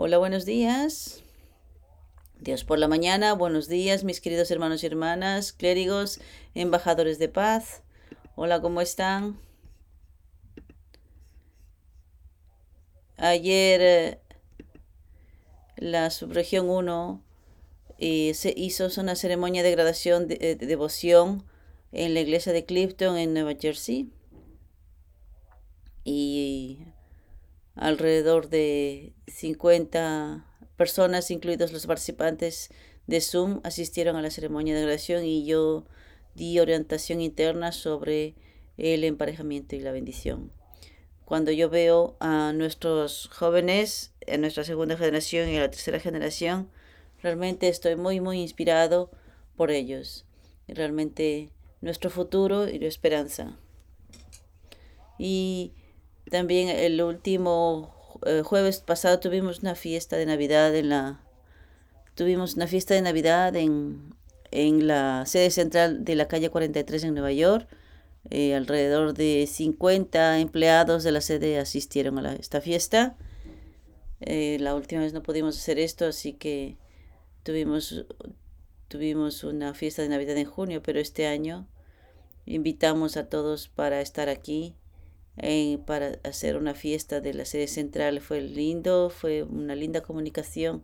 Hola, buenos días. Dios por la mañana, buenos días mis queridos hermanos y hermanas, clérigos, embajadores de paz. Hola, ¿cómo están? Ayer eh, la subregión 1 eh, se hizo una ceremonia de graduación de, eh, de devoción en la iglesia de Clifton en Nueva Jersey y alrededor de 50 personas, incluidos los participantes de Zoom, asistieron a la ceremonia de graduación y yo di orientación interna sobre el emparejamiento y la bendición. Cuando yo veo a nuestros jóvenes, en nuestra segunda generación y a la tercera generación, realmente estoy muy, muy inspirado por ellos. Realmente nuestro futuro y la esperanza. Y también el último eh, jueves pasado tuvimos una fiesta de Navidad en la tuvimos una fiesta de Navidad en, en la sede central de la calle 43 en Nueva York. Eh, alrededor de 50 empleados de la sede asistieron a la, esta fiesta. Eh, la última vez no pudimos hacer esto, así que tuvimos, tuvimos una fiesta de Navidad en junio, pero este año invitamos a todos para estar aquí eh, para hacer una fiesta de la sede central. Fue lindo, fue una linda comunicación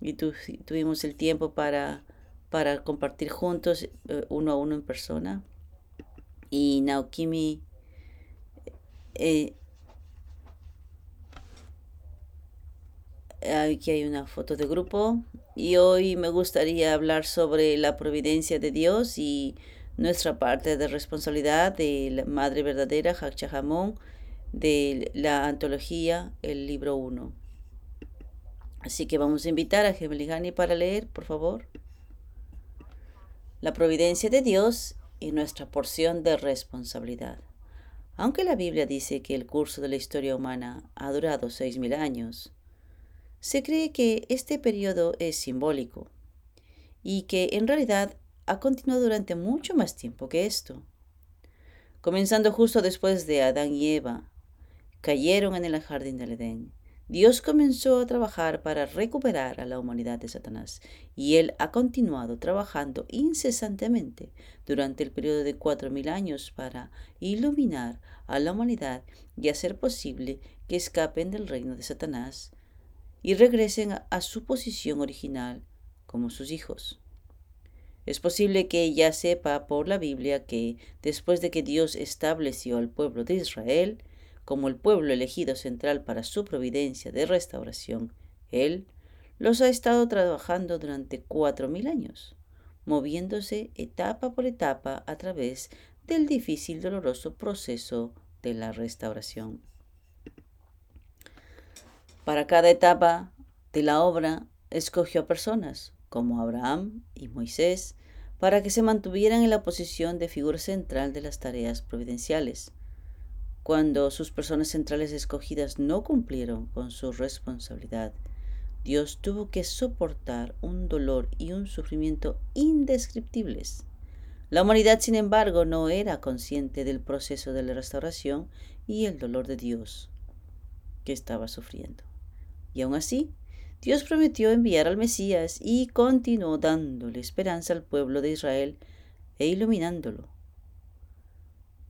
y tu, tuvimos el tiempo para, para compartir juntos eh, uno a uno en persona. Y Naokimi eh, aquí hay una foto de grupo y hoy me gustaría hablar sobre la providencia de Dios y nuestra parte de responsabilidad de la Madre Verdadera, Jamón, de la antología El Libro 1. Así que vamos a invitar a Gemeligani para leer, por favor. La providencia de Dios y nuestra porción de responsabilidad. Aunque la Biblia dice que el curso de la historia humana ha durado seis mil años, se cree que este periodo es simbólico y que en realidad ha continuado durante mucho más tiempo que esto. Comenzando justo después de Adán y Eva, cayeron en el jardín del Edén. Dios comenzó a trabajar para recuperar a la humanidad de Satanás y él ha continuado trabajando incesantemente durante el periodo de cuatro mil años para iluminar a la humanidad y hacer posible que escapen del reino de Satanás y regresen a su posición original como sus hijos. Es posible que ella sepa por la Biblia que después de que Dios estableció al pueblo de Israel como el pueblo elegido central para su providencia de restauración, Él los ha estado trabajando durante cuatro mil años, moviéndose etapa por etapa a través del difícil, doloroso proceso de la restauración. Para cada etapa de la obra escogió a personas como Abraham y Moisés, para que se mantuvieran en la posición de figura central de las tareas providenciales. Cuando sus personas centrales escogidas no cumplieron con su responsabilidad, Dios tuvo que soportar un dolor y un sufrimiento indescriptibles. La humanidad, sin embargo, no era consciente del proceso de la restauración y el dolor de Dios que estaba sufriendo. Y aún así, Dios prometió enviar al Mesías y continuó dándole esperanza al pueblo de Israel e iluminándolo.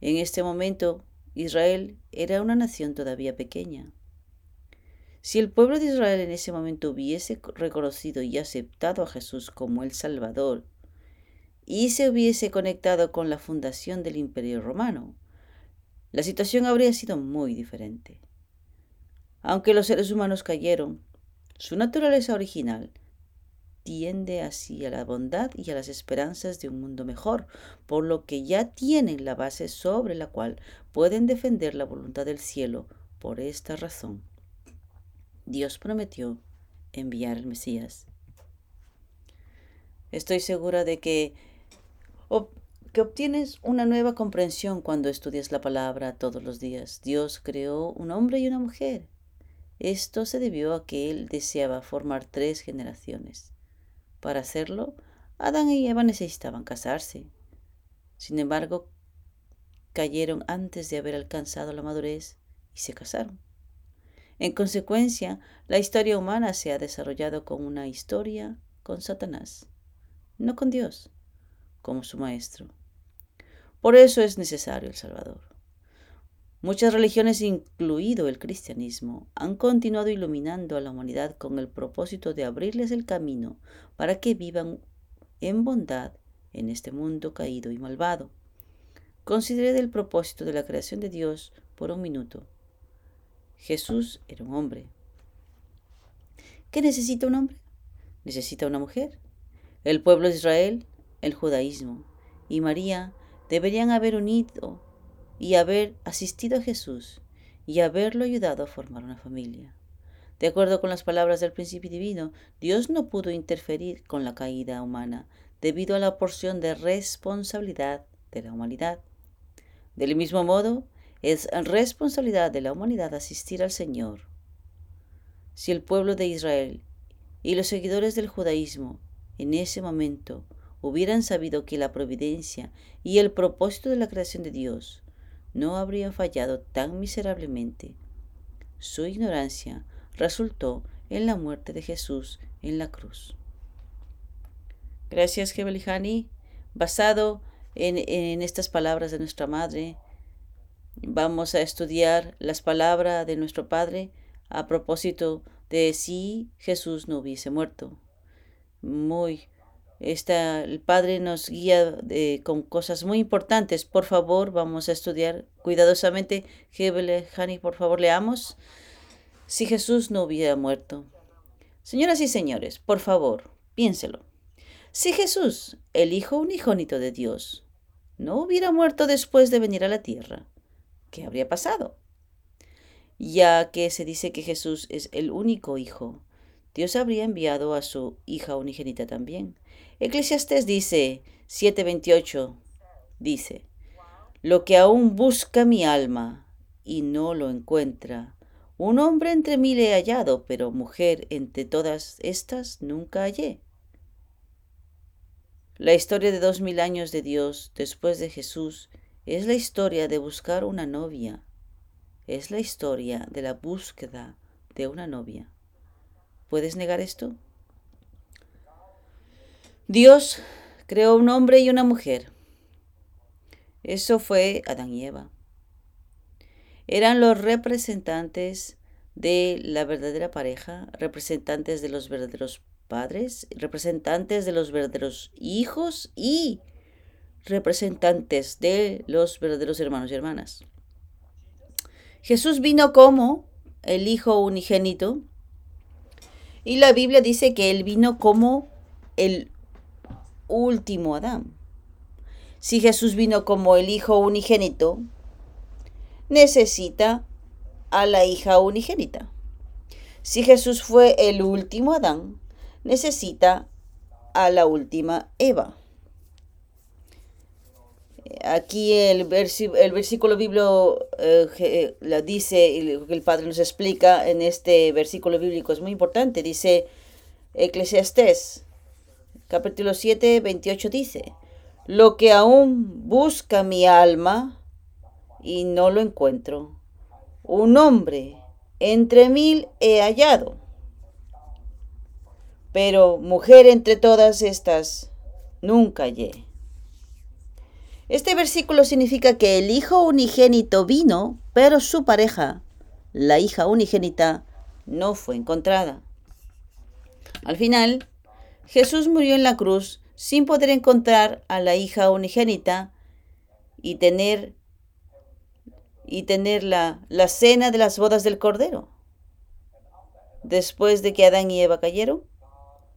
En este momento, Israel era una nación todavía pequeña. Si el pueblo de Israel en ese momento hubiese reconocido y aceptado a Jesús como el Salvador y se hubiese conectado con la fundación del Imperio Romano, la situación habría sido muy diferente. Aunque los seres humanos cayeron, su naturaleza original tiende hacia la bondad y a las esperanzas de un mundo mejor, por lo que ya tienen la base sobre la cual pueden defender la voluntad del cielo. Por esta razón, Dios prometió enviar al Mesías. Estoy segura de que, que obtienes una nueva comprensión cuando estudias la palabra todos los días. Dios creó un hombre y una mujer esto se debió a que él deseaba formar tres generaciones. Para hacerlo, Adán y Eva necesitaban casarse. Sin embargo, cayeron antes de haber alcanzado la madurez y se casaron. En consecuencia, la historia humana se ha desarrollado como una historia con Satanás, no con Dios, como su maestro. Por eso es necesario el Salvador. Muchas religiones, incluido el cristianismo, han continuado iluminando a la humanidad con el propósito de abrirles el camino para que vivan en bondad en este mundo caído y malvado. Consideré el propósito de la creación de Dios por un minuto. Jesús era un hombre. ¿Qué necesita un hombre? Necesita una mujer. El pueblo de Israel, el judaísmo y María deberían haber unido y haber asistido a Jesús y haberlo ayudado a formar una familia. De acuerdo con las palabras del principio divino, Dios no pudo interferir con la caída humana debido a la porción de responsabilidad de la humanidad. Del mismo modo, es responsabilidad de la humanidad asistir al Señor. Si el pueblo de Israel y los seguidores del judaísmo en ese momento hubieran sabido que la providencia y el propósito de la creación de Dios no habrían fallado tan miserablemente. Su ignorancia resultó en la muerte de Jesús en la cruz. Gracias, Gebelihani. Basado en, en estas palabras de nuestra Madre, vamos a estudiar las palabras de nuestro Padre a propósito de si Jesús no hubiese muerto. Muy el Padre nos guía con cosas muy importantes. Por favor, vamos a estudiar cuidadosamente. Hebele, Hani, por favor, leamos. Si Jesús no hubiera muerto. Señoras y señores, por favor, piénselo. Si Jesús, el Hijo unigénito de Dios, no hubiera muerto después de venir a la tierra, ¿qué habría pasado? Ya que se dice que Jesús es el único Hijo, Dios habría enviado a su hija unigénita también. Eclesiastés dice 7:28, dice, lo que aún busca mi alma y no lo encuentra. Un hombre entre mil he hallado, pero mujer entre todas estas nunca hallé. La historia de dos mil años de Dios después de Jesús es la historia de buscar una novia. Es la historia de la búsqueda de una novia. ¿Puedes negar esto? Dios creó un hombre y una mujer. Eso fue Adán y Eva. Eran los representantes de la verdadera pareja, representantes de los verdaderos padres, representantes de los verdaderos hijos y representantes de los verdaderos hermanos y hermanas. Jesús vino como el Hijo unigénito y la Biblia dice que Él vino como el último Adán. Si Jesús vino como el Hijo unigénito, necesita a la hija unigénita. Si Jesús fue el último Adán, necesita a la última Eva. Aquí el, el versículo bíblico eh, la dice, el Padre nos explica en este versículo bíblico, es muy importante. Dice Eclesiastés, capítulo 7, 28 dice, lo que aún busca mi alma y no lo encuentro, un hombre entre mil he hallado, pero mujer entre todas estas nunca hallé. Este versículo significa que el hijo unigénito vino, pero su pareja, la hija unigénita, no fue encontrada. Al final, Jesús murió en la cruz sin poder encontrar a la hija unigénita y tener y tener la, la cena de las bodas del Cordero. Después de que Adán y Eva cayeron,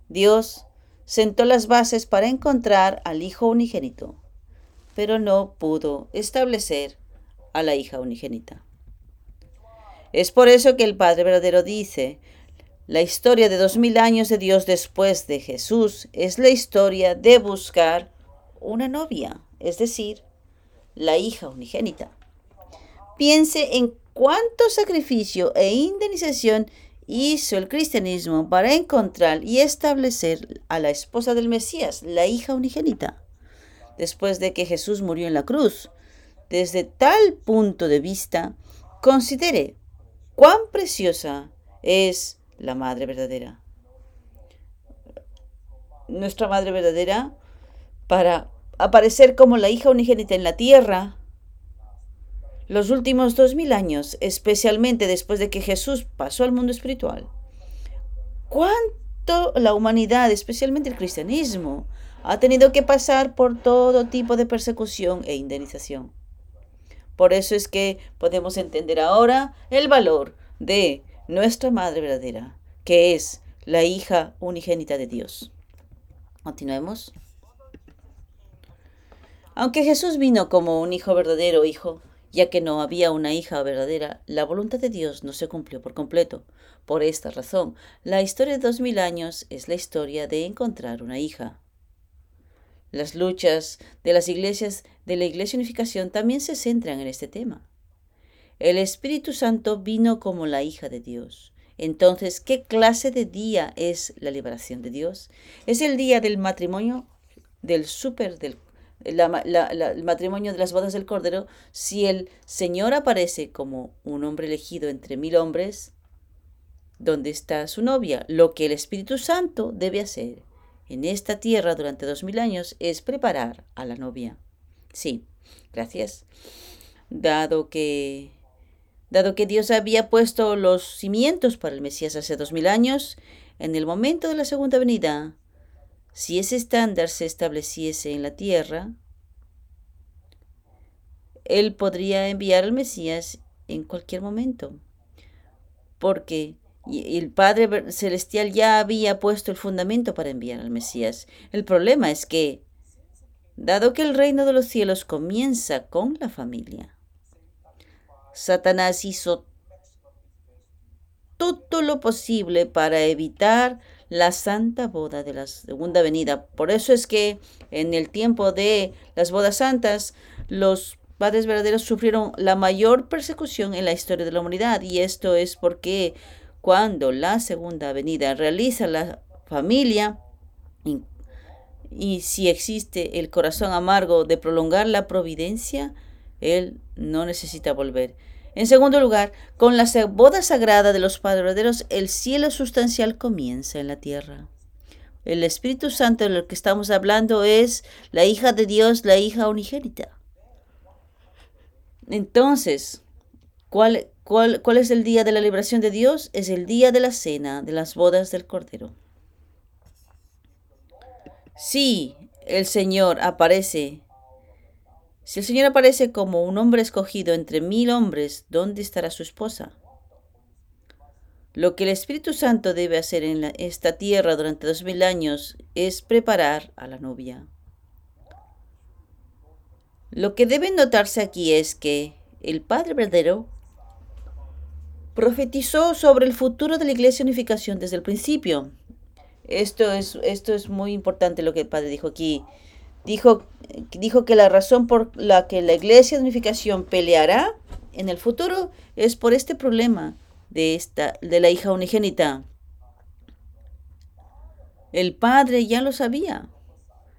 Dios sentó las bases para encontrar al Hijo unigénito pero no pudo establecer a la hija unigénita. Es por eso que el Padre verdadero dice, la historia de dos mil años de Dios después de Jesús es la historia de buscar una novia, es decir, la hija unigénita. Piense en cuánto sacrificio e indemnización hizo el cristianismo para encontrar y establecer a la esposa del Mesías, la hija unigénita después de que Jesús murió en la cruz. Desde tal punto de vista, considere cuán preciosa es la madre verdadera. Nuestra madre verdadera, para aparecer como la hija unigénita en la tierra, los últimos dos mil años, especialmente después de que Jesús pasó al mundo espiritual, cuánto la humanidad, especialmente el cristianismo, ha tenido que pasar por todo tipo de persecución e indemnización. Por eso es que podemos entender ahora el valor de nuestra Madre verdadera, que es la hija unigénita de Dios. Continuemos. Aunque Jesús vino como un hijo verdadero hijo, ya que no había una hija verdadera, la voluntad de Dios no se cumplió por completo. Por esta razón, la historia de dos mil años es la historia de encontrar una hija. Las luchas de las iglesias de la Iglesia Unificación también se centran en este tema. El Espíritu Santo vino como la hija de Dios. Entonces, ¿qué clase de día es la liberación de Dios? Es el día del matrimonio, del súper, del el matrimonio de las bodas del Cordero, si el Señor aparece como un hombre elegido entre mil hombres, ¿dónde está su novia? Lo que el Espíritu Santo debe hacer en esta tierra durante dos mil años es preparar a la novia. Sí, gracias. Dado que, dado que Dios había puesto los cimientos para el Mesías hace dos mil años, en el momento de la segunda venida, si ese estándar se estableciese en la tierra, Él podría enviar al Mesías en cualquier momento, porque el Padre Celestial ya había puesto el fundamento para enviar al Mesías. El problema es que, dado que el reino de los cielos comienza con la familia, Satanás hizo todo lo posible para evitar la santa boda de la segunda venida. Por eso es que en el tiempo de las bodas santas, los padres verdaderos sufrieron la mayor persecución en la historia de la humanidad. Y esto es porque cuando la segunda venida realiza la familia y, si existe el corazón amargo de prolongar la providencia, él no necesita volver. En segundo lugar, con la boda sagrada de los padres verdaderos, el cielo sustancial comienza en la tierra. El Espíritu Santo de lo que estamos hablando es la hija de Dios, la hija unigénita. Entonces, ¿cuál, ¿Cuál, es el día de la liberación de Dios? Es el día de la cena, de las bodas del Cordero. Si el Señor aparece, si el Señor aparece como un hombre escogido entre mil hombres, ¿dónde estará su esposa? Lo que el Espíritu Santo debe hacer en esta tierra durante dos mil años es preparar a la novia. Lo que debe notarse aquí es que el Padre verdadero profetizó sobre el futuro de la Iglesia Unificación desde el principio. Esto es, esto es muy importante lo que el Padre dijo aquí. Dijo, dijo que la razón por la que la Iglesia de Unificación peleará en el futuro es por este problema de, esta, de la hija unigénita. El Padre ya lo sabía,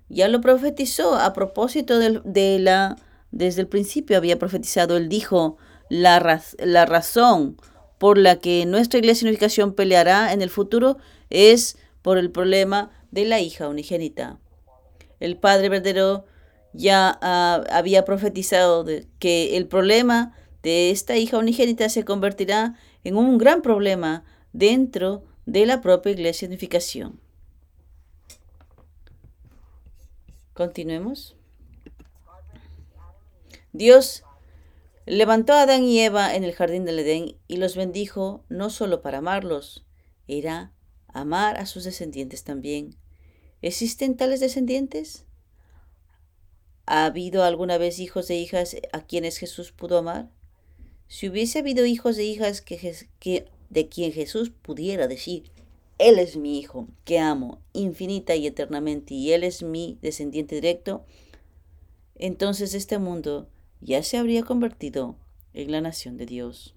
ya lo profetizó a propósito de, de la, desde el principio había profetizado, él dijo, la, la razón por la que nuestra iglesia unificación peleará en el futuro es por el problema de la hija unigénita. El Padre verdadero ya ah, había profetizado que el problema de esta hija unigénita se convertirá en un gran problema dentro de la propia iglesia unificación. Continuemos. Dios Levantó a Adán y Eva en el jardín del Edén y los bendijo no solo para amarlos, era amar a sus descendientes también. ¿Existen tales descendientes? ¿Ha habido alguna vez hijos e hijas a quienes Jesús pudo amar? Si hubiese habido hijos e hijas de quien Jesús pudiera decir, Él es mi hijo, que amo infinita y eternamente, y Él es mi descendiente directo, entonces este mundo ya se habría convertido en la nación de Dios.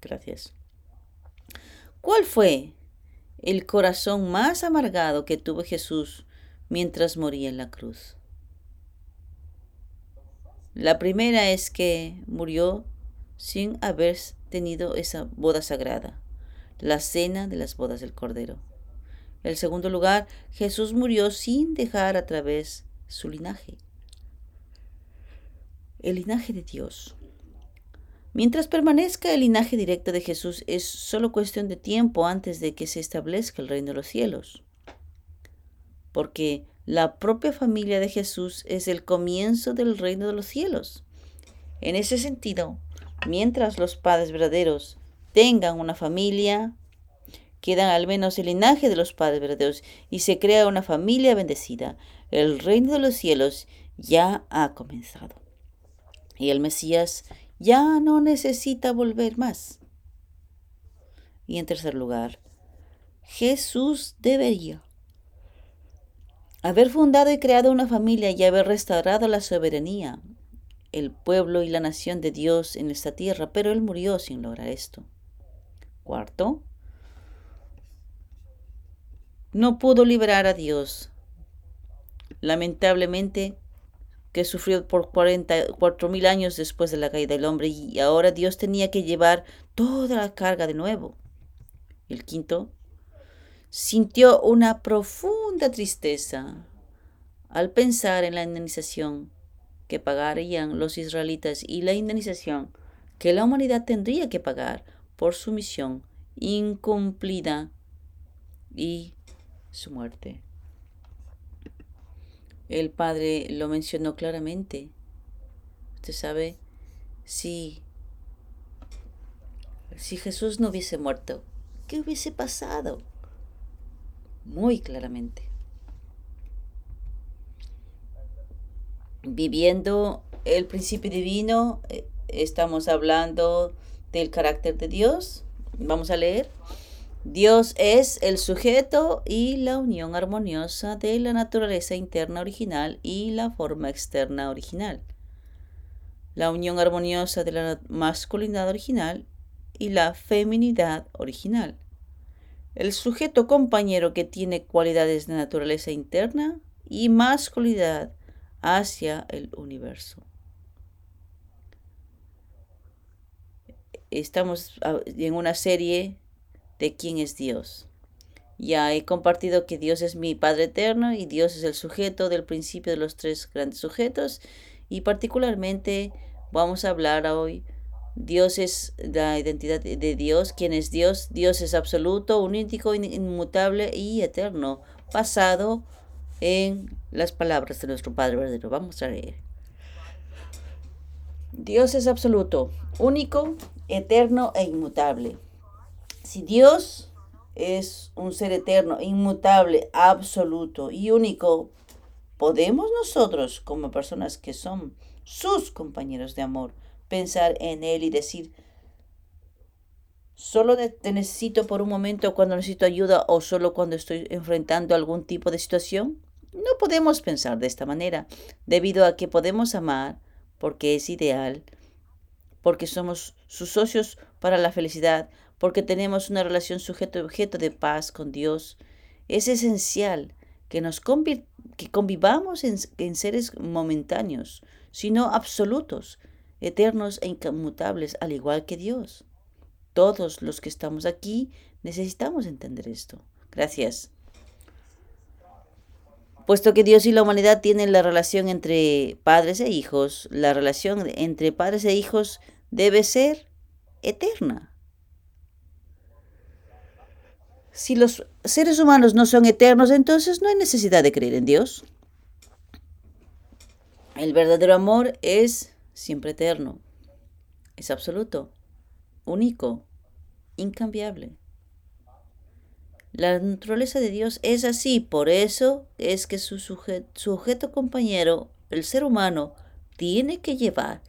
Gracias. ¿Cuál fue el corazón más amargado que tuvo Jesús mientras moría en la cruz? La primera es que murió sin haber tenido esa boda sagrada, la cena de las bodas del Cordero. En segundo lugar, Jesús murió sin dejar a través su linaje. El linaje de Dios. Mientras permanezca el linaje directo de Jesús, es solo cuestión de tiempo antes de que se establezca el reino de los cielos. Porque la propia familia de Jesús es el comienzo del reino de los cielos. En ese sentido, mientras los padres verdaderos tengan una familia, quedan al menos el linaje de los padres verdaderos y se crea una familia bendecida. El reino de los cielos ya ha comenzado. Y el Mesías ya no necesita volver más. Y en tercer lugar, Jesús debería haber fundado y creado una familia y haber restaurado la soberanía, el pueblo y la nación de Dios en esta tierra, pero él murió sin lograr esto. Cuarto, no pudo liberar a Dios. Lamentablemente, que sufrió por 44 mil años después de la caída del hombre y ahora Dios tenía que llevar toda la carga de nuevo. El quinto, sintió una profunda tristeza al pensar en la indemnización que pagarían los israelitas y la indemnización que la humanidad tendría que pagar por su misión incumplida y su muerte. El Padre lo mencionó claramente. Usted sabe, si, si Jesús no hubiese muerto, ¿qué hubiese pasado? Muy claramente. Viviendo el principio divino, eh, estamos hablando del carácter de Dios. Vamos a leer. Dios es el sujeto y la unión armoniosa de la naturaleza interna original y la forma externa original. La unión armoniosa de la masculinidad original y la feminidad original. El sujeto compañero que tiene cualidades de naturaleza interna y masculinidad hacia el universo. Estamos en una serie de quién es Dios. Ya he compartido que Dios es mi Padre eterno y Dios es el sujeto del principio de los tres grandes sujetos y particularmente vamos a hablar hoy Dios es la identidad de Dios, quién es Dios. Dios es absoluto, único, inmutable y eterno, basado en las palabras de nuestro Padre verdadero. Vamos a leer. Dios es absoluto, único, eterno e inmutable. Si Dios es un ser eterno, inmutable, absoluto y único, ¿podemos nosotros, como personas que son sus compañeros de amor, pensar en Él y decir, solo te necesito por un momento cuando necesito ayuda o solo cuando estoy enfrentando algún tipo de situación? No podemos pensar de esta manera, debido a que podemos amar porque es ideal, porque somos sus socios para la felicidad, porque tenemos una relación sujeto-objeto de paz con Dios. Es esencial que nos que convivamos en, en seres momentáneos, sino absolutos, eternos e inmutables, al igual que Dios. Todos los que estamos aquí necesitamos entender esto. Gracias. Puesto que Dios y la humanidad tienen la relación entre padres e hijos, la relación entre padres e hijos debe ser eterna. Si los seres humanos no son eternos, entonces no hay necesidad de creer en Dios. El verdadero amor es siempre eterno, es absoluto, único, incambiable. La naturaleza de Dios es así, por eso es que su sujeto, compañero, el ser humano, tiene que llevar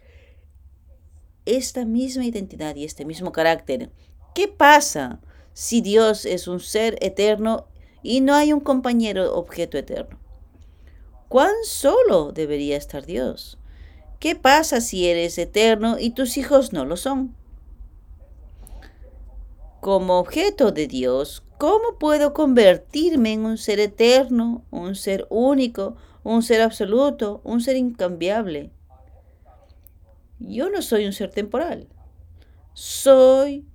esta misma identidad y este mismo carácter. ¿Qué pasa si Dios es un ser eterno y no hay un compañero objeto eterno? ¿Cuán solo debería estar Dios? ¿Qué pasa si eres eterno y tus hijos no lo son? Como objeto de Dios, ¿cómo puedo convertirme en un ser eterno, un ser único, un ser absoluto, un ser incambiable? Yo no soy un ser temporal. soy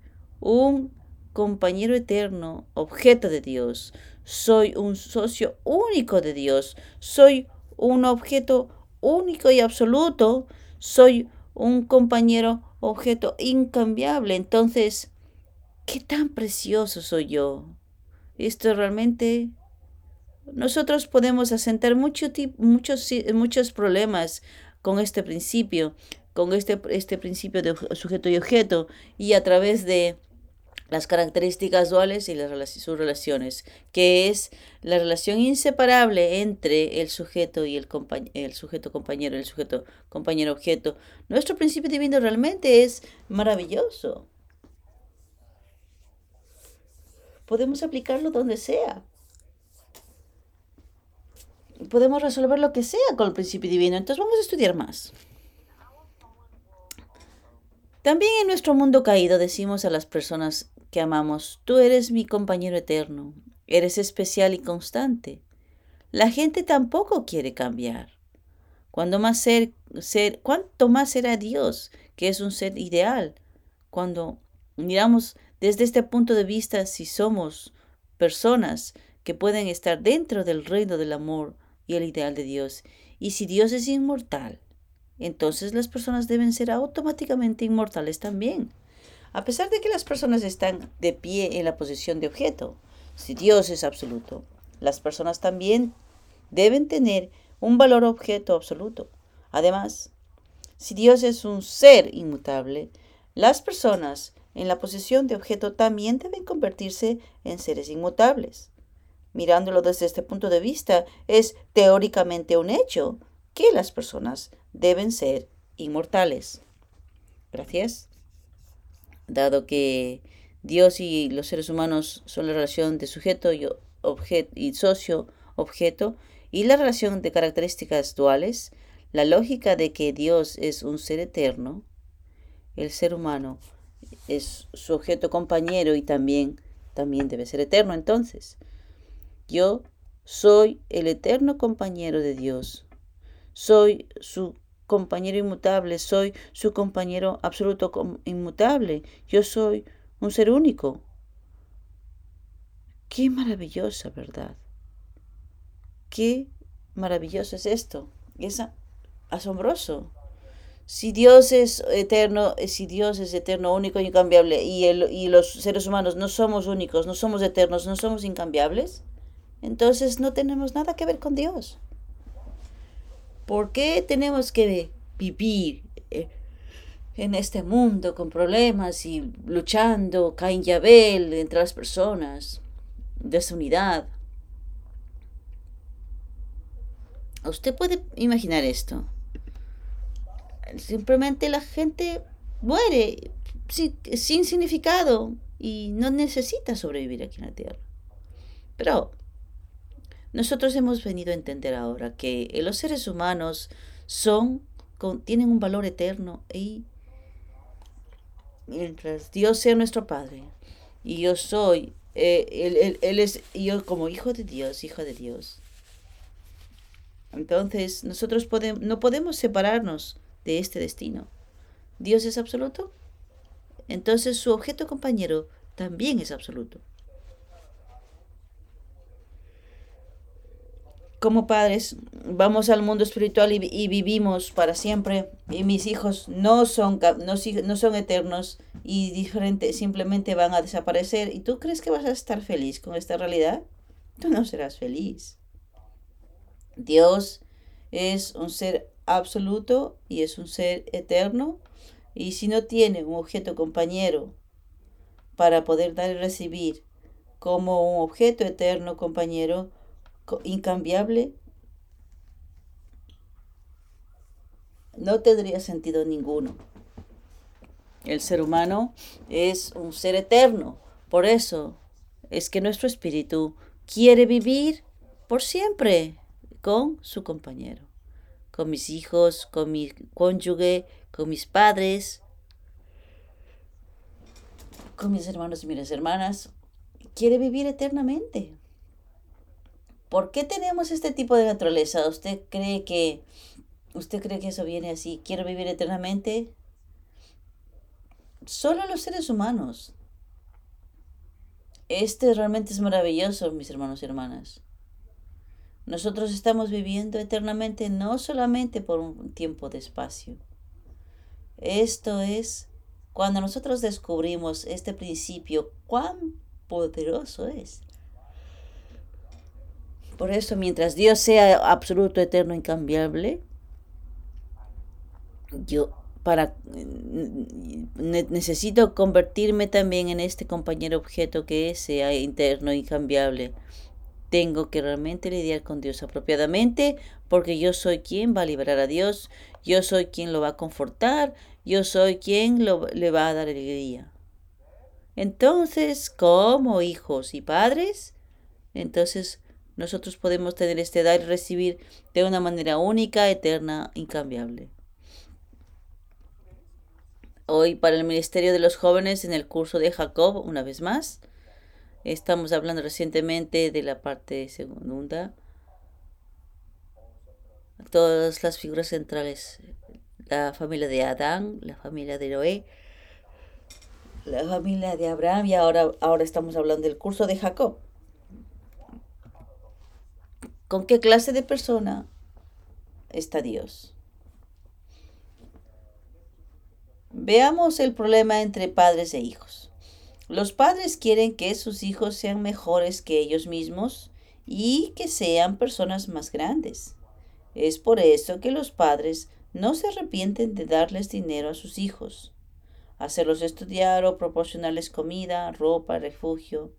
un compañero eterno, objeto de Dios. Soy un socio único de Dios. Soy un objeto único y absoluto. Soy un compañero objeto incambiable. Entonces, ¿qué tan precioso soy yo? Esto realmente... Nosotros podemos asentar mucho, muchos, muchos problemas con este principio, con este, este principio de sujeto y objeto, y a través de las características duales y las, sus relaciones, que es la relación inseparable entre el sujeto y el, el sujeto compañero, el sujeto compañero objeto. Nuestro principio divino realmente es maravilloso. Podemos aplicarlo donde sea. Podemos resolver lo que sea con el principio divino. Entonces vamos a estudiar más. También en nuestro mundo caído decimos a las personas que amamos, tú eres mi compañero eterno, eres especial y constante. La gente tampoco quiere cambiar. Cuando más ser, ser, ¿Cuánto más será Dios, que es un ser ideal? Cuando miramos desde este punto de vista, si somos personas que pueden estar dentro del reino del amor y el ideal de Dios, y si Dios es inmortal, entonces las personas deben ser automáticamente inmortales también. A pesar de que las personas están de pie en la posición de objeto, si Dios es absoluto, las personas también deben tener un valor objeto absoluto. Además, si Dios es un ser inmutable, las personas en la posición de objeto también deben convertirse en seres inmutables. Mirándolo desde este punto de vista, es teóricamente un hecho que las personas deben ser inmortales. Gracias dado que Dios y los seres humanos son la relación de sujeto y, objeto, y socio objeto y la relación de características duales, la lógica de que Dios es un ser eterno, el ser humano es su objeto compañero y también, también debe ser eterno. Entonces, yo soy el eterno compañero de Dios. Soy su compañero inmutable, soy su compañero absoluto inmutable, yo soy un ser único. Qué maravillosa verdad. Qué maravilloso es esto. Es asombroso. Si Dios es eterno, eh, si Dios es eterno, único y incambiable, y, el, y los seres humanos no somos únicos, no somos eternos, no somos incambiables, entonces no tenemos nada que ver con Dios. ¿Por qué tenemos que vivir eh, en este mundo con problemas y luchando, Cain y Abel entre las personas, desunidad? Usted puede imaginar esto. Simplemente la gente muere sin, sin significado y no necesita sobrevivir aquí en la tierra. Pero nosotros hemos venido a entender ahora que los seres humanos son, tienen un valor eterno y mientras Dios sea nuestro Padre y yo soy, eh, él, es yo como hijo de Dios, hijo de Dios. Entonces nosotros podemos, no podemos separarnos de este destino. Dios es absoluto. Entonces su objeto compañero también es absoluto. Como padres vamos al mundo espiritual y, vivimos para siempre. Y mis hijos no son, no, son eternos y diferentes, simplemente van a desaparecer. Y tú crees que vas a estar feliz con esta realidad, tú no serás feliz. Dios es un ser absoluto y es un ser eterno. Y si no tiene un objeto compañero para poder dar y recibir como un objeto eterno compañero, incambiable, no tendría sentido ninguno. El ser humano es un ser eterno. Por eso es que nuestro espíritu quiere vivir por siempre con su compañero, con mis hijos, con mi cónyuge, con mis padres, con mis hermanos y mis hermanas. Quiere vivir eternamente. ¿Por qué tenemos este tipo de naturaleza? ¿Usted cree que usted cree que eso viene así? Quiero vivir eternamente. solo los seres humanos. Este realmente es maravilloso, mis hermanos y hermanas. Nosotros estamos viviendo eternamente no solamente por un tiempo de espacio. Esto es cuando nosotros descubrimos este principio, cuán poderoso es. Por eso, mientras Dios sea absoluto, eterno, incambiable, yo para necesito convertirme también en este compañero objeto que sea interno, incambiable tengo que realmente lidiar con Dios apropiadamente porque yo soy quien va a liberar a Dios, yo soy quien lo va a confortar, yo soy quien le va a dar alegría. Entonces, como hijos y padres, entonces nosotros podemos tener este dar y recibir de una manera única, eterna, incambiable. Hoy para el Ministerio de los Jóvenes en el curso de Jacob, una vez más, Estamos hablando recientemente de la parte segunda. Todas las figuras centrales. La familia de Adán, la familia de Noé, la familia de Abraham y ahora, ahora estamos hablando del curso de Jacob. ¿Con qué clase de persona está Dios? Veamos el problema entre padres e hijos. Los padres quieren que sus hijos sean mejores que ellos mismos y que sean personas más grandes. Es por eso que los padres no se arrepienten de darles dinero a sus hijos, hacerlos estudiar o proporcionarles comida, ropa, refugio.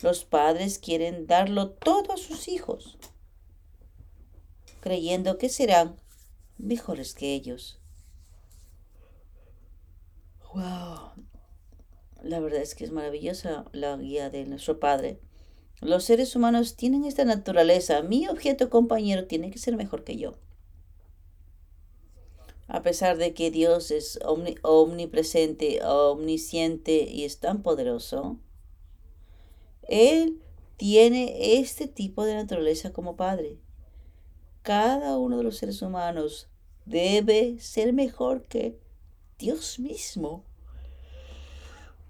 Los padres quieren darlo todo a sus hijos, creyendo que serán mejores que ellos. Wow, la verdad es que es maravillosa la guía de nuestro Padre. Los seres humanos tienen esta naturaleza. Mi objeto compañero tiene que ser mejor que yo. A pesar de que Dios es omnipresente, omnisciente y es tan poderoso, Él tiene este tipo de naturaleza como Padre. Cada uno de los seres humanos debe ser mejor que Dios mismo.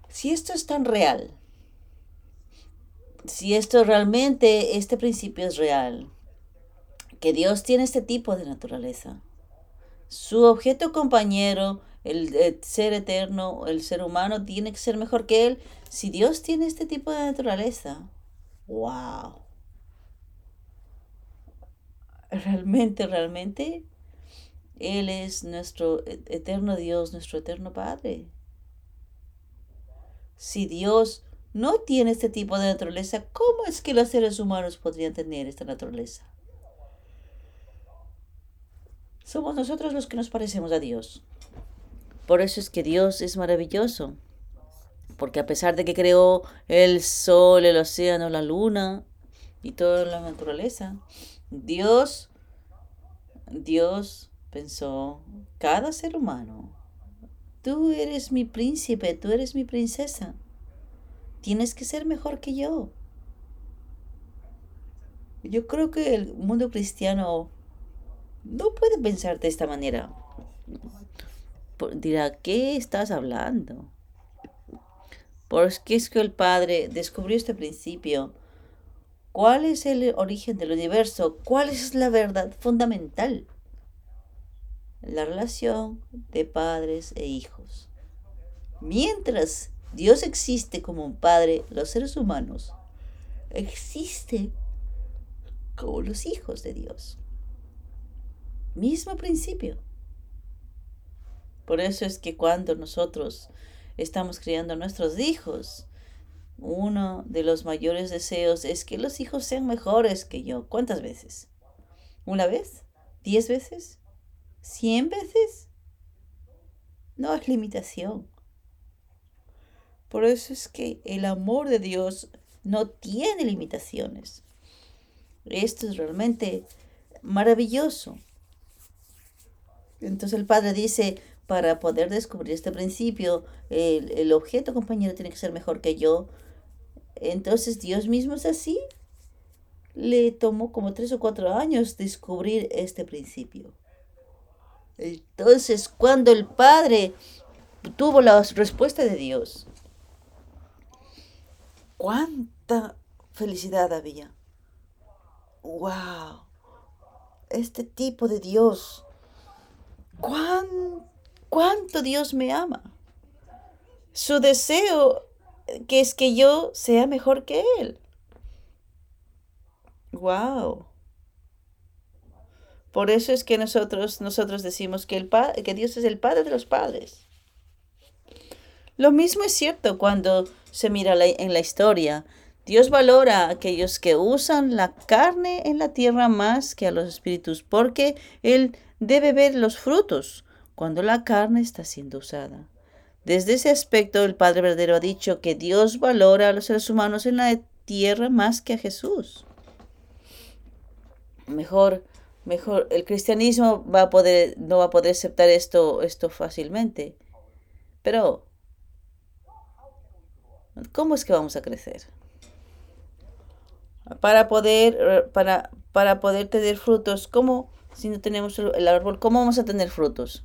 Si esto es tan real, si esto realmente, este principio es real, que Dios tiene este tipo de naturaleza, su objeto compañero, el, ser eterno, el ser humano, tiene que ser mejor que Él. Si Dios tiene este tipo de naturaleza, wow. Realmente, realmente, Él es nuestro e-, eterno Dios, nuestro eterno Padre. Si Dios no tiene este tipo de naturaleza, ¿cómo es que los seres humanos podrían tener esta naturaleza? Somos nosotros los que nos parecemos a Dios. Por eso es que Dios es maravilloso. Porque a pesar de que creó el sol, el océano, la luna y toda la naturaleza, Dios, Dios pensó, cada ser humano Tú eres mi príncipe, tú eres mi princesa. Tienes que ser mejor que yo. Yo creo que el mundo cristiano no puede pensar de esta manera. Dirá, ¿qué estás hablando? Porque es que el Padre descubrió este principio. ¿Cuál es el origen del universo? ¿Cuál es la verdad fundamental? la relación de padres e hijos. Mientras Dios existe como un padre, los seres humanos existen como los hijos de Dios. Mismo principio. Por eso es que cuando nosotros estamos criando a nuestros hijos, uno de los mayores deseos es que los hijos sean mejores que yo. ¿Cuántas veces? ¿Una vez? ¿Diez veces? ¿Cien veces? No es limitación. Por eso es que el amor de Dios no tiene limitaciones. Esto es realmente maravilloso. Entonces el Padre dice, para poder descubrir este principio, el, el, objeto compañero tiene que ser mejor que yo. Entonces Dios mismo es así. Le tomó como tres o cuatro años descubrir este principio. Entonces, cuando el Padre tuvo la respuesta de Dios. ¿Cuánta felicidad había? ¡Wow! Este tipo de Dios. ¿Cuánto Dios me ama? Su deseo que es que yo sea mejor que Él. ¡Wow! Por eso es que nosotros, nosotros decimos que, el que Dios es el Padre de los padres. Lo mismo es cierto cuando se mira en la historia. Dios valora a aquellos que usan la carne en la tierra más que a los espíritus, porque Él debe ver los frutos cuando la carne está siendo usada. Desde ese aspecto, el Padre verdadero ha dicho que Dios valora a los seres humanos en la tierra más que a Jesús. Mejor mejor el cristianismo va a poder no va a poder aceptar esto esto fácilmente. Pero cómo es que vamos a crecer para poder para para poder tener frutos cómo si no tenemos el árbol cómo vamos a tener frutos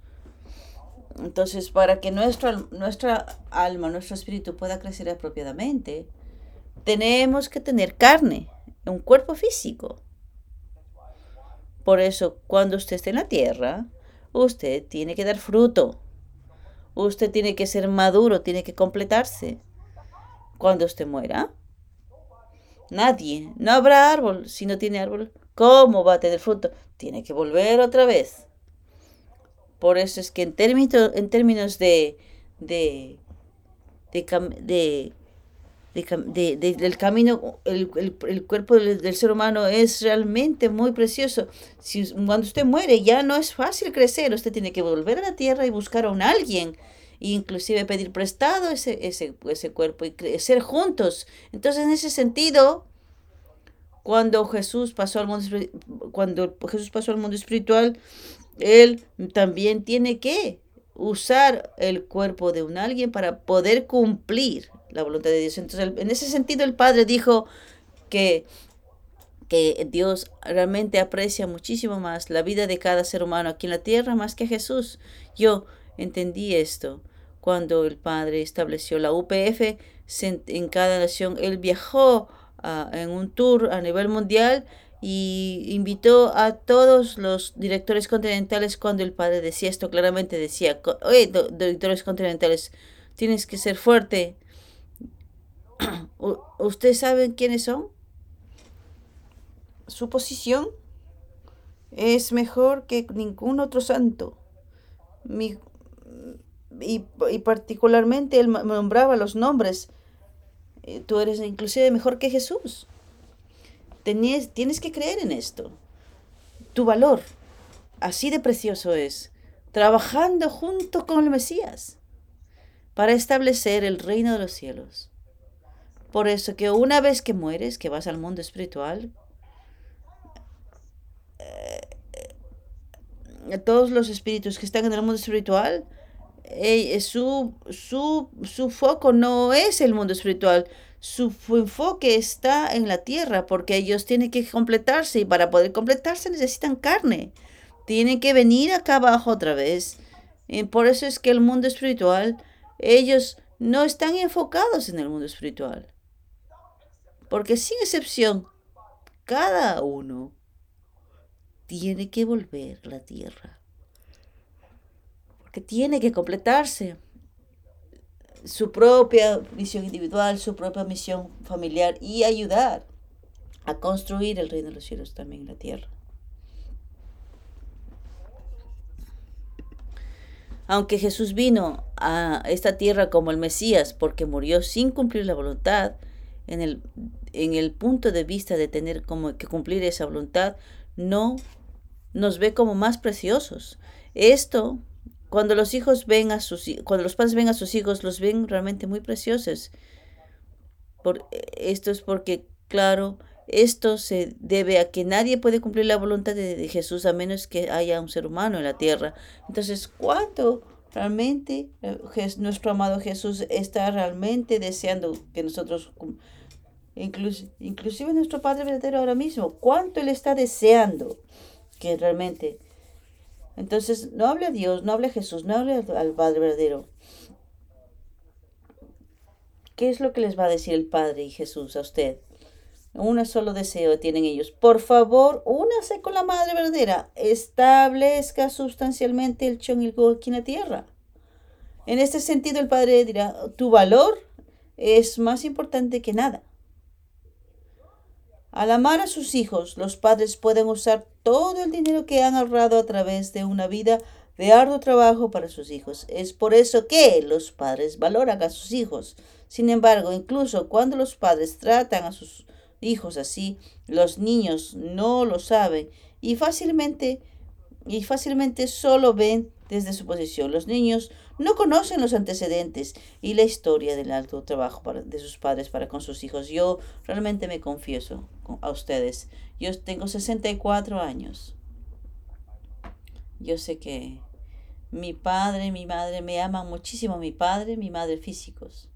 entonces para que nuestra nuestra alma nuestro espíritu pueda crecer apropiadamente tenemos que tener carne un cuerpo físico por eso, cuando usted esté en la tierra, usted tiene que dar fruto. Usted tiene que ser maduro, tiene que completarse. Cuando usted muera, nadie, no habrá árbol. Si no tiene árbol, ¿cómo va a tener fruto? Tiene que volver otra vez. Por eso es que en términos, en términos de, de, de del camino, el, cuerpo del, ser humano es realmente muy precioso. Si, cuando usted muere ya no es fácil crecer, usted tiene que volver a la tierra y buscar a un alguien, e inclusive pedir prestado ese, ese, ese cuerpo y crecer juntos. Entonces, en ese sentido, cuando Jesús pasó al mundo, cuando Jesús pasó al mundo espiritual, él también tiene que usar el cuerpo de un alguien para poder cumplir la voluntad de Dios. Entonces, en ese sentido, el Padre dijo que, que Dios realmente aprecia muchísimo más la vida de cada ser humano aquí en la tierra más que Jesús. Yo entendí esto cuando el Padre estableció la UPF en cada nación. Él viajó ah, en un tour a nivel mundial y invitó a todos los directores continentales cuando el padre decía esto claramente decía oye directores continentales tienes que ser fuerte ¿Ustedes saben quiénes son? Su posición es mejor que ningún otro santo. y, y, particularmente él nombraba los nombres. Eh, tú eres inclusive mejor que Jesús. Tenías, tienes que creer en esto. Tu valor, así de precioso es, trabajando junto con el Mesías para establecer el reino de los cielos. Por eso que una vez que mueres, que vas al mundo espiritual, eh, todos los espíritus que están en el mundo espiritual, eh, su, su, su, foco no es el mundo espiritual, su enfoque está en la tierra, porque ellos tienen que completarse y para poder completarse necesitan carne. Tienen que venir acá abajo otra vez. Y por eso es que el mundo espiritual, ellos no están enfocados en el mundo espiritual. Porque sin excepción, cada uno tiene que volver a la tierra. Porque tiene que completarse su propia misión individual, su propia misión familiar y ayudar a construir el reino de los cielos también en la tierra. Aunque Jesús vino a esta tierra como el Mesías porque murió sin cumplir la voluntad, en el, en el punto de vista de tener como que cumplir esa voluntad, no nos ve como más preciosos. Esto, cuando los hijos ven a sus cuando los padres ven a sus hijos, los ven realmente muy preciosos. Por, esto es porque, claro, esto se debe a que nadie puede cumplir la voluntad de, Jesús a menos que haya un ser humano en la tierra. Entonces, ¿cuánto realmente eh, nuestro amado Jesús está realmente deseando que nosotros inclusive nuestro Padre verdadero ahora mismo, cuánto Él está deseando que realmente. Entonces, no hable a Dios, no hable a Jesús, no hable al Padre verdadero. ¿Qué es lo que les va a decir el Padre y Jesús a usted? Un solo deseo tienen ellos. Por favor, únase con la Madre verdadera. Establezca sustancialmente el chon y el aquí en la tierra. En este sentido, el Padre dirá, tu valor es más importante que nada. Al amar a sus hijos, los padres pueden usar todo el dinero que han ahorrado a través de una vida de arduo trabajo para sus hijos. Es por eso que los padres valoran a sus hijos. Sin embargo, incluso cuando los padres tratan a sus hijos así, los niños no lo saben y fácilmente y fácilmente solo ven desde su posición. Los niños no conocen los antecedentes y la historia del alto trabajo de sus padres para con sus hijos. Yo realmente me confieso a ustedes. Yo tengo 64 años. Yo sé que mi padre mi madre me aman muchísimo, mi padre y mi madre físicos.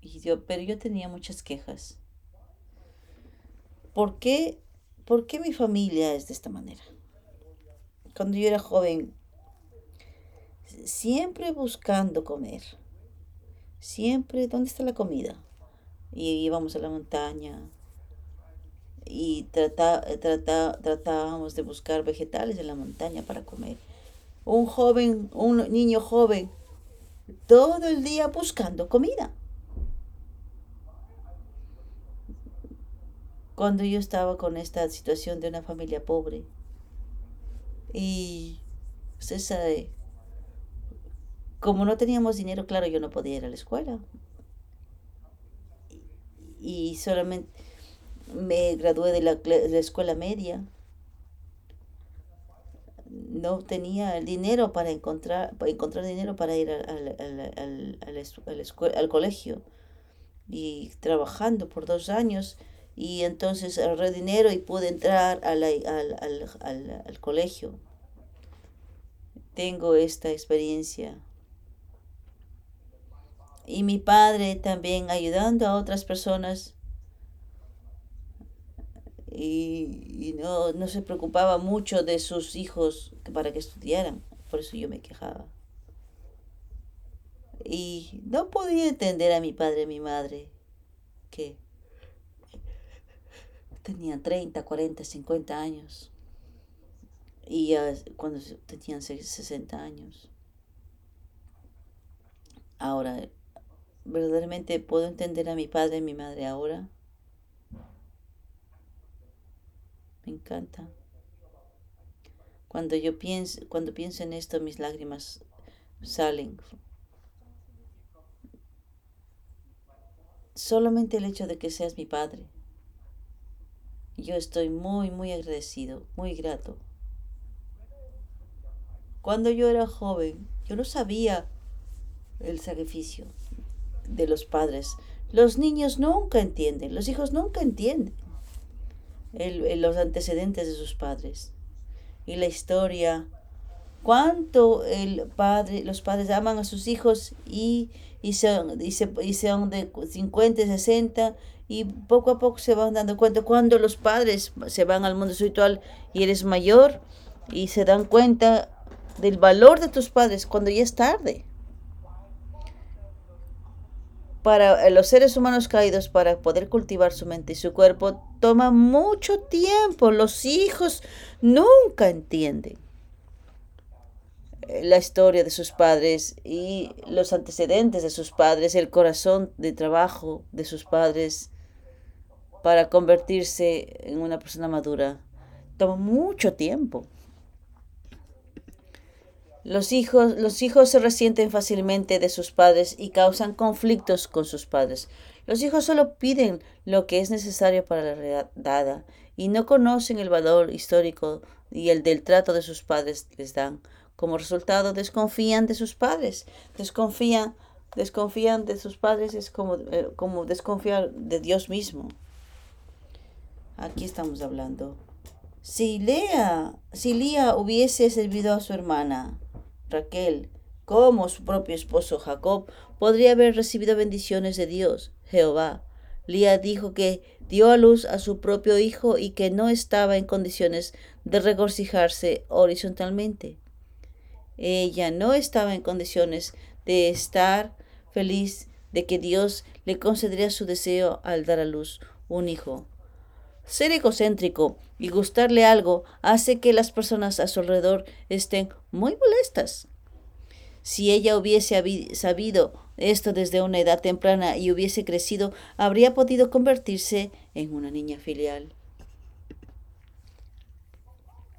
Y yo, pero yo tenía muchas quejas. ¿Por qué, ¿Por qué mi familia es de esta manera? Cuando yo era joven, siempre buscando comer. Siempre, ¿dónde está la comida? Y íbamos a la montaña y tratábamos de buscar vegetales en la montaña para comer. Un joven, un niño joven, todo el día buscando comida. Cuando yo estaba con esta situación de una familia pobre, y usted sabe, como no teníamos dinero, claro, yo no podía ir a la escuela. Y solamente me gradué de la, escuela media. No tenía el dinero para encontrar, para encontrar dinero para ir al, al, al, colegio. Y trabajando por dos años, y entonces ahorré dinero y pude entrar al, al, colegio. Tengo esta experiencia. Y mi padre también ayudando a otras personas y, no, no se preocupaba mucho de sus hijos para que estudiaran. Por eso yo me quejaba. Y no podía entender a mi padre y a mi madre que tenían 30, 40, 50 años. Y cuando tenían 60 años. Ahora, verdaderamente puedo entender a mi padre y mi madre ahora Me encanta. Cuando yo pienso, cuando pienso en esto, mis lágrimas salen. Solamente el hecho de que seas mi padre. Yo estoy muy, muy agradecido, muy grato. Cuando yo era joven, yo no sabía el sacrificio de los padres. Los niños nunca entienden, los hijos nunca entienden los antecedentes de sus padres y la historia, cuánto el padre, los padres aman a sus hijos y, y, son, y, son de 50, 60 y poco a poco se van dando cuenta cuando los padres se van al mundo espiritual y eres mayor y se dan cuenta del valor de tus padres cuando ya es tarde para los seres humanos caídos para poder cultivar su mente y su cuerpo toma mucho tiempo. Los hijos nunca entienden la historia de sus padres y los antecedentes de sus padres, el corazón de trabajo de sus padres para convertirse en una persona madura. Toma mucho tiempo. Los hijos, los hijos se resienten fácilmente de sus padres y causan conflictos con sus padres. Los hijos solo piden lo que es necesario para la realidad dada y no conocen el valor histórico y el del trato de sus padres les dan. Como resultado, desconfían de sus padres. Desconfían, desconfían de sus padres es como, eh, como desconfiar de Dios mismo. Aquí estamos hablando. Si Lea, si Lía hubiese servido a su hermana, Raquel, como su propio esposo Jacob, podría haber recibido bendiciones de Dios, Jehová. Lía dijo que dio a luz a su propio hijo y que no estaba en condiciones de regocijarse horizontalmente. Ella no estaba en condiciones de estar feliz de que Dios le concedería su deseo al dar a luz un hijo. Ser egocéntrico y gustarle algo hace que las personas a su alrededor estén muy molestas. Si ella hubiese sabido esto desde una edad temprana y hubiese crecido, habría podido convertirse en una niña filial.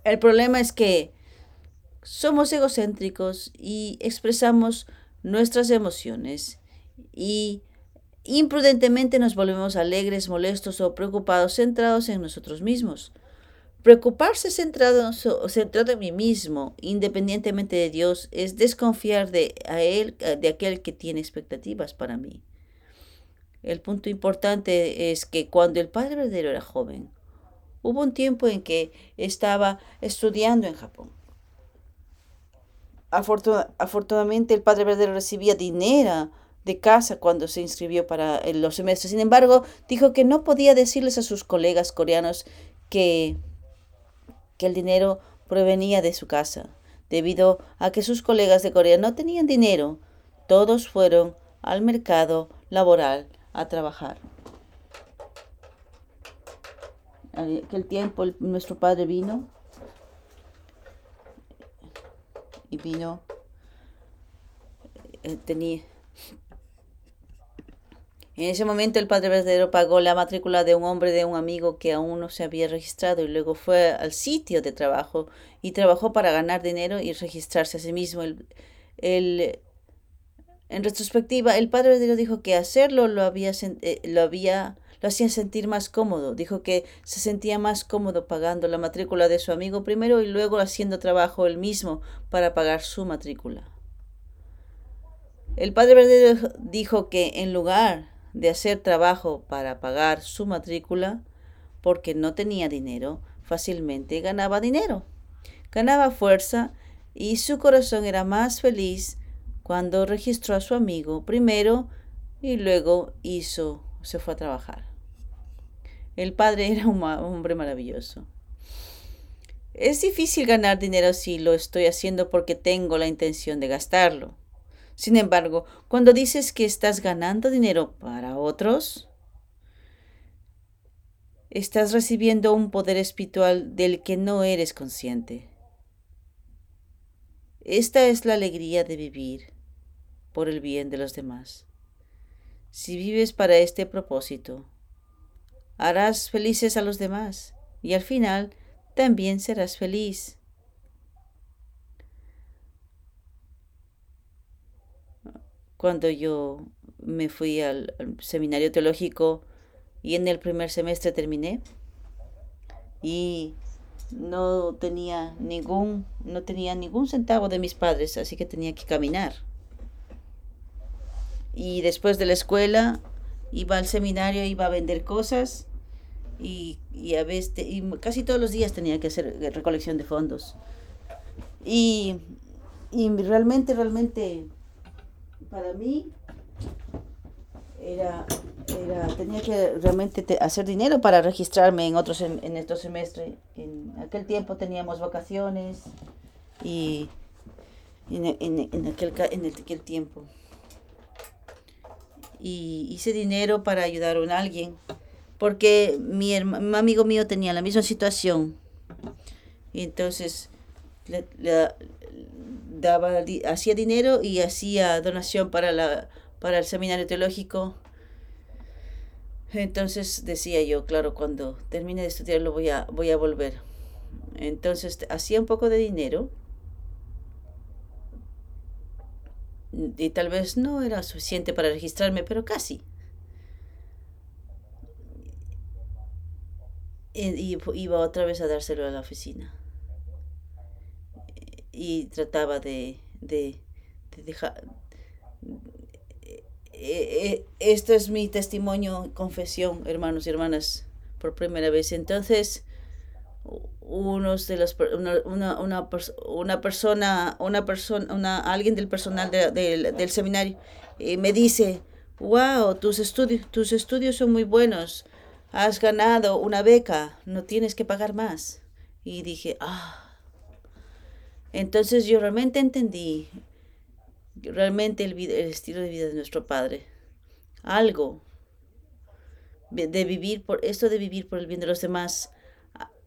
El problema es que somos egocéntricos y expresamos nuestras emociones y imprudentemente nos volvemos alegres, molestos o preocupados centrados en nosotros mismos. Preocuparse centrado, centrado en mí mismo, independientemente de Dios, es desconfiar de, a él, de aquel que tiene expectativas para mí. El punto importante es que cuando el padre verdadero era joven, hubo un tiempo en que estaba estudiando en Japón afortunadamente el padre verdadero recibía dinero de casa cuando se inscribió para los semestres. Sin embargo, dijo que no podía decirles a sus colegas coreanos que, que el dinero provenía de su casa, debido a que sus colegas de Corea no tenían dinero. Todos fueron al mercado laboral a trabajar. Aquel tiempo nuestro padre vino y vino, eh, tenía... En ese momento el padre verdadero pagó la matrícula de un hombre de un amigo que aún no se había registrado y luego fue al sitio de trabajo y trabajó para ganar dinero y registrarse a sí mismo. El, el, en retrospectiva, el padre verdadero dijo que hacerlo lo había, eh, lo había lo hacía sentir más cómodo. Dijo que se sentía más cómodo pagando la matrícula de su amigo primero y luego haciendo trabajo él mismo para pagar su matrícula. El padre verdadero dijo que en lugar de hacer trabajo para pagar su matrícula, porque no tenía dinero, fácilmente ganaba dinero. Ganaba fuerza y su corazón era más feliz cuando registró a su amigo primero y luego hizo, se fue a trabajar. El padre era un hombre maravilloso. Es difícil ganar dinero si lo estoy haciendo porque tengo la intención de gastarlo. Sin embargo, cuando dices que estás ganando dinero para otros, estás recibiendo un poder espiritual del que no eres consciente. Esta es la alegría de vivir por el bien de los demás. Si vives para este propósito, harás felices a los demás y al final también serás feliz. Cuando yo me fui al, seminario teológico y en el primer semestre terminé y no tenía ningún no tenía ningún centavo de mis padres, así que tenía que caminar. Y después de la escuela iba al seminario, iba a vender cosas y, a veces, y casi todos los días tenía que hacer recolección de fondos. Y, y realmente, realmente, para mí, era, era, tenía que realmente hacer dinero para registrarme en otros en, en estos semestres. En aquel tiempo teníamos vacaciones y en, en, en, aquel, en aquel tiempo. Y hice dinero para ayudar a alguien porque mi, amigo mío tenía la misma situación. Y entonces le, daba, hacía dinero y hacía donación para, la, para el seminario teológico. Entonces decía yo, claro, cuando termine de estudiarlo voy a, voy a volver. Entonces hacía un poco de dinero. Y tal vez no era suficiente para registrarme, pero casi. y iba otra vez a dárselo a la oficina. Y trataba de, de, dejar... Eh, eh, esto es mi testimonio, confesión, hermanos y hermanas, por primera vez. Entonces, unos de los una, una, una, una persona una persona una alguien del personal del seminario eh, me dice wow tus estudios tus estudios son muy buenos has ganado una beca, no tienes que pagar más. Y dije, ah. Entonces yo realmente entendí realmente el, estilo de vida de nuestro Padre. Algo de vivir por esto de vivir por el bien de los demás,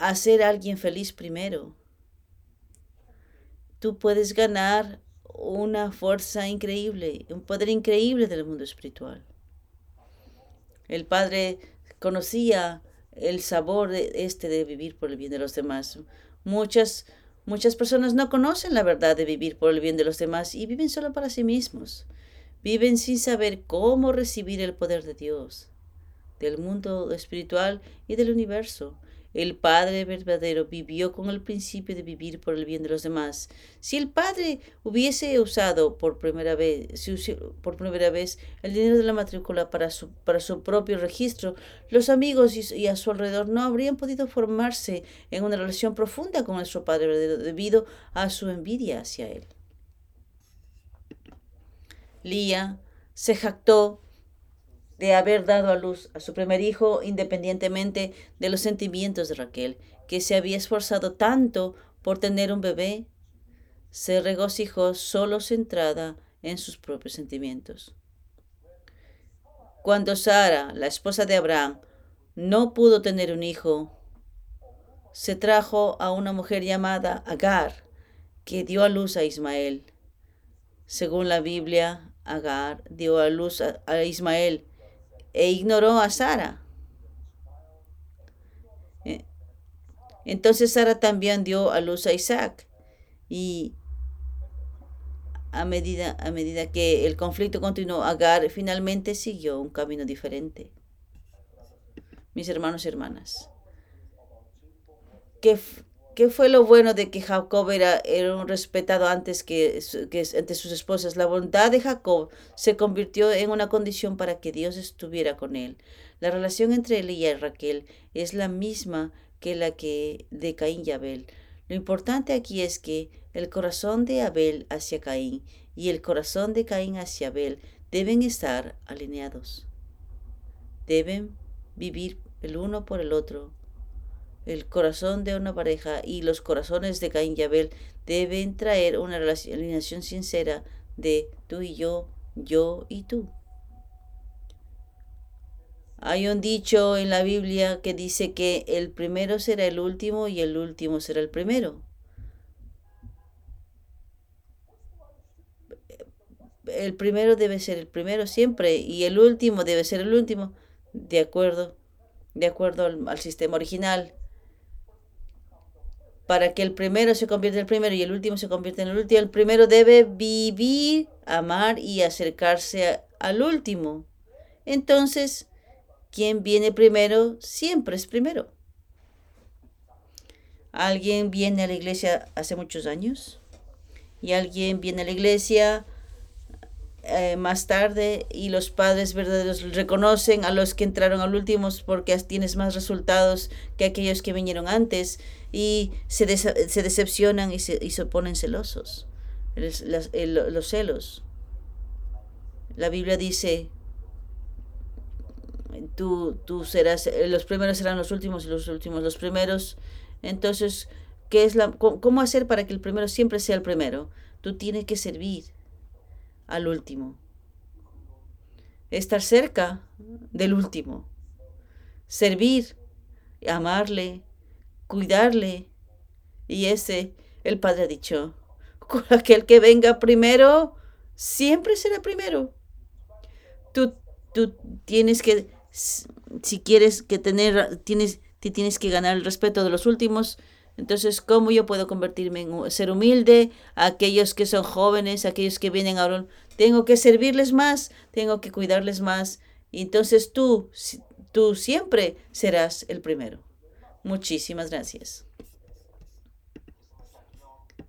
hacer a alguien feliz primero. Tú puedes ganar una fuerza increíble, un poder increíble del mundo espiritual. El Padre conocía el sabor de este de vivir por el bien de los demás. Muchas muchas personas no conocen la verdad de vivir por el bien de los demás y viven solo para sí mismos. Viven sin saber cómo recibir el poder de Dios del mundo espiritual y del universo. El Padre verdadero vivió con el principio de vivir por el bien de los demás. Si el Padre hubiese usado por primera vez, por primera vez el dinero de la matrícula para su, para su propio registro, los amigos y, a su alrededor no habrían podido formarse en una relación profunda con nuestro Padre verdadero debido a su envidia hacia él. Lía se jactó de haber dado a luz a su primer hijo independientemente de los sentimientos de Raquel, que se había esforzado tanto por tener un bebé, se regocijó solo centrada en sus propios sentimientos. Cuando Sara, la esposa de Abraham, no pudo tener un hijo, se trajo a una mujer llamada Agar, que dio a luz a Ismael. Según la Biblia, Agar dio a luz a, Ismael e ignoró a Sara. Eh, entonces Sara también dio a luz a Isaac y a medida, a medida que el conflicto continuó, Agar finalmente siguió un camino diferente. Mis hermanos y hermanas, ¿qué, ¿Qué fue lo bueno de que Jacob era, era un respetado antes que, que sus esposas? La bondad de Jacob se convirtió en una condición para que Dios estuviera con él. La relación entre él y Raquel es la misma que la que de Caín y Abel. Lo importante aquí es que el corazón de Abel hacia Caín y el corazón de Caín hacia Abel deben estar alineados. Deben vivir el uno por el otro el corazón de una pareja y los corazones de Caín y Abel deben traer una alineación sincera de tú y yo, yo y tú. Hay un dicho en la Biblia que dice que el primero será el último y el último será el primero. El primero debe ser el primero siempre y el último debe ser el último, de acuerdo, de acuerdo al, al sistema original para que el primero se convierta en el primero y el último se convierta en el último. El primero debe vivir, amar y acercarse al último. Entonces, quien viene primero siempre es primero. Alguien viene a la iglesia hace muchos años y alguien viene a la iglesia eh, más tarde y los padres verdaderos reconocen a los que entraron al último porque tienes más resultados que aquellos que vinieron antes y se, se decepcionan y se, y se ponen celosos. los celos. La Biblia dice, tú, tú serás, los primeros serán los últimos y los últimos los primeros. Entonces, ¿qué es ¿cómo hacer para que el primero siempre sea el primero? Tú tienes que servir al último. Estar cerca del último. Servir, amarle, cuidarle. Y ese, el Padre ha dicho, aquel que venga primero, siempre será primero. Tú, tú tienes que, si quieres que tener, tienes, tienes que ganar el respeto de los últimos. Entonces, ¿cómo yo puedo convertirme en ser humilde aquellos que son jóvenes, aquellos que vienen ahora? Tengo que servirles más, tengo que cuidarles más. Entonces tú, tú siempre serás el primero. Muchísimas gracias.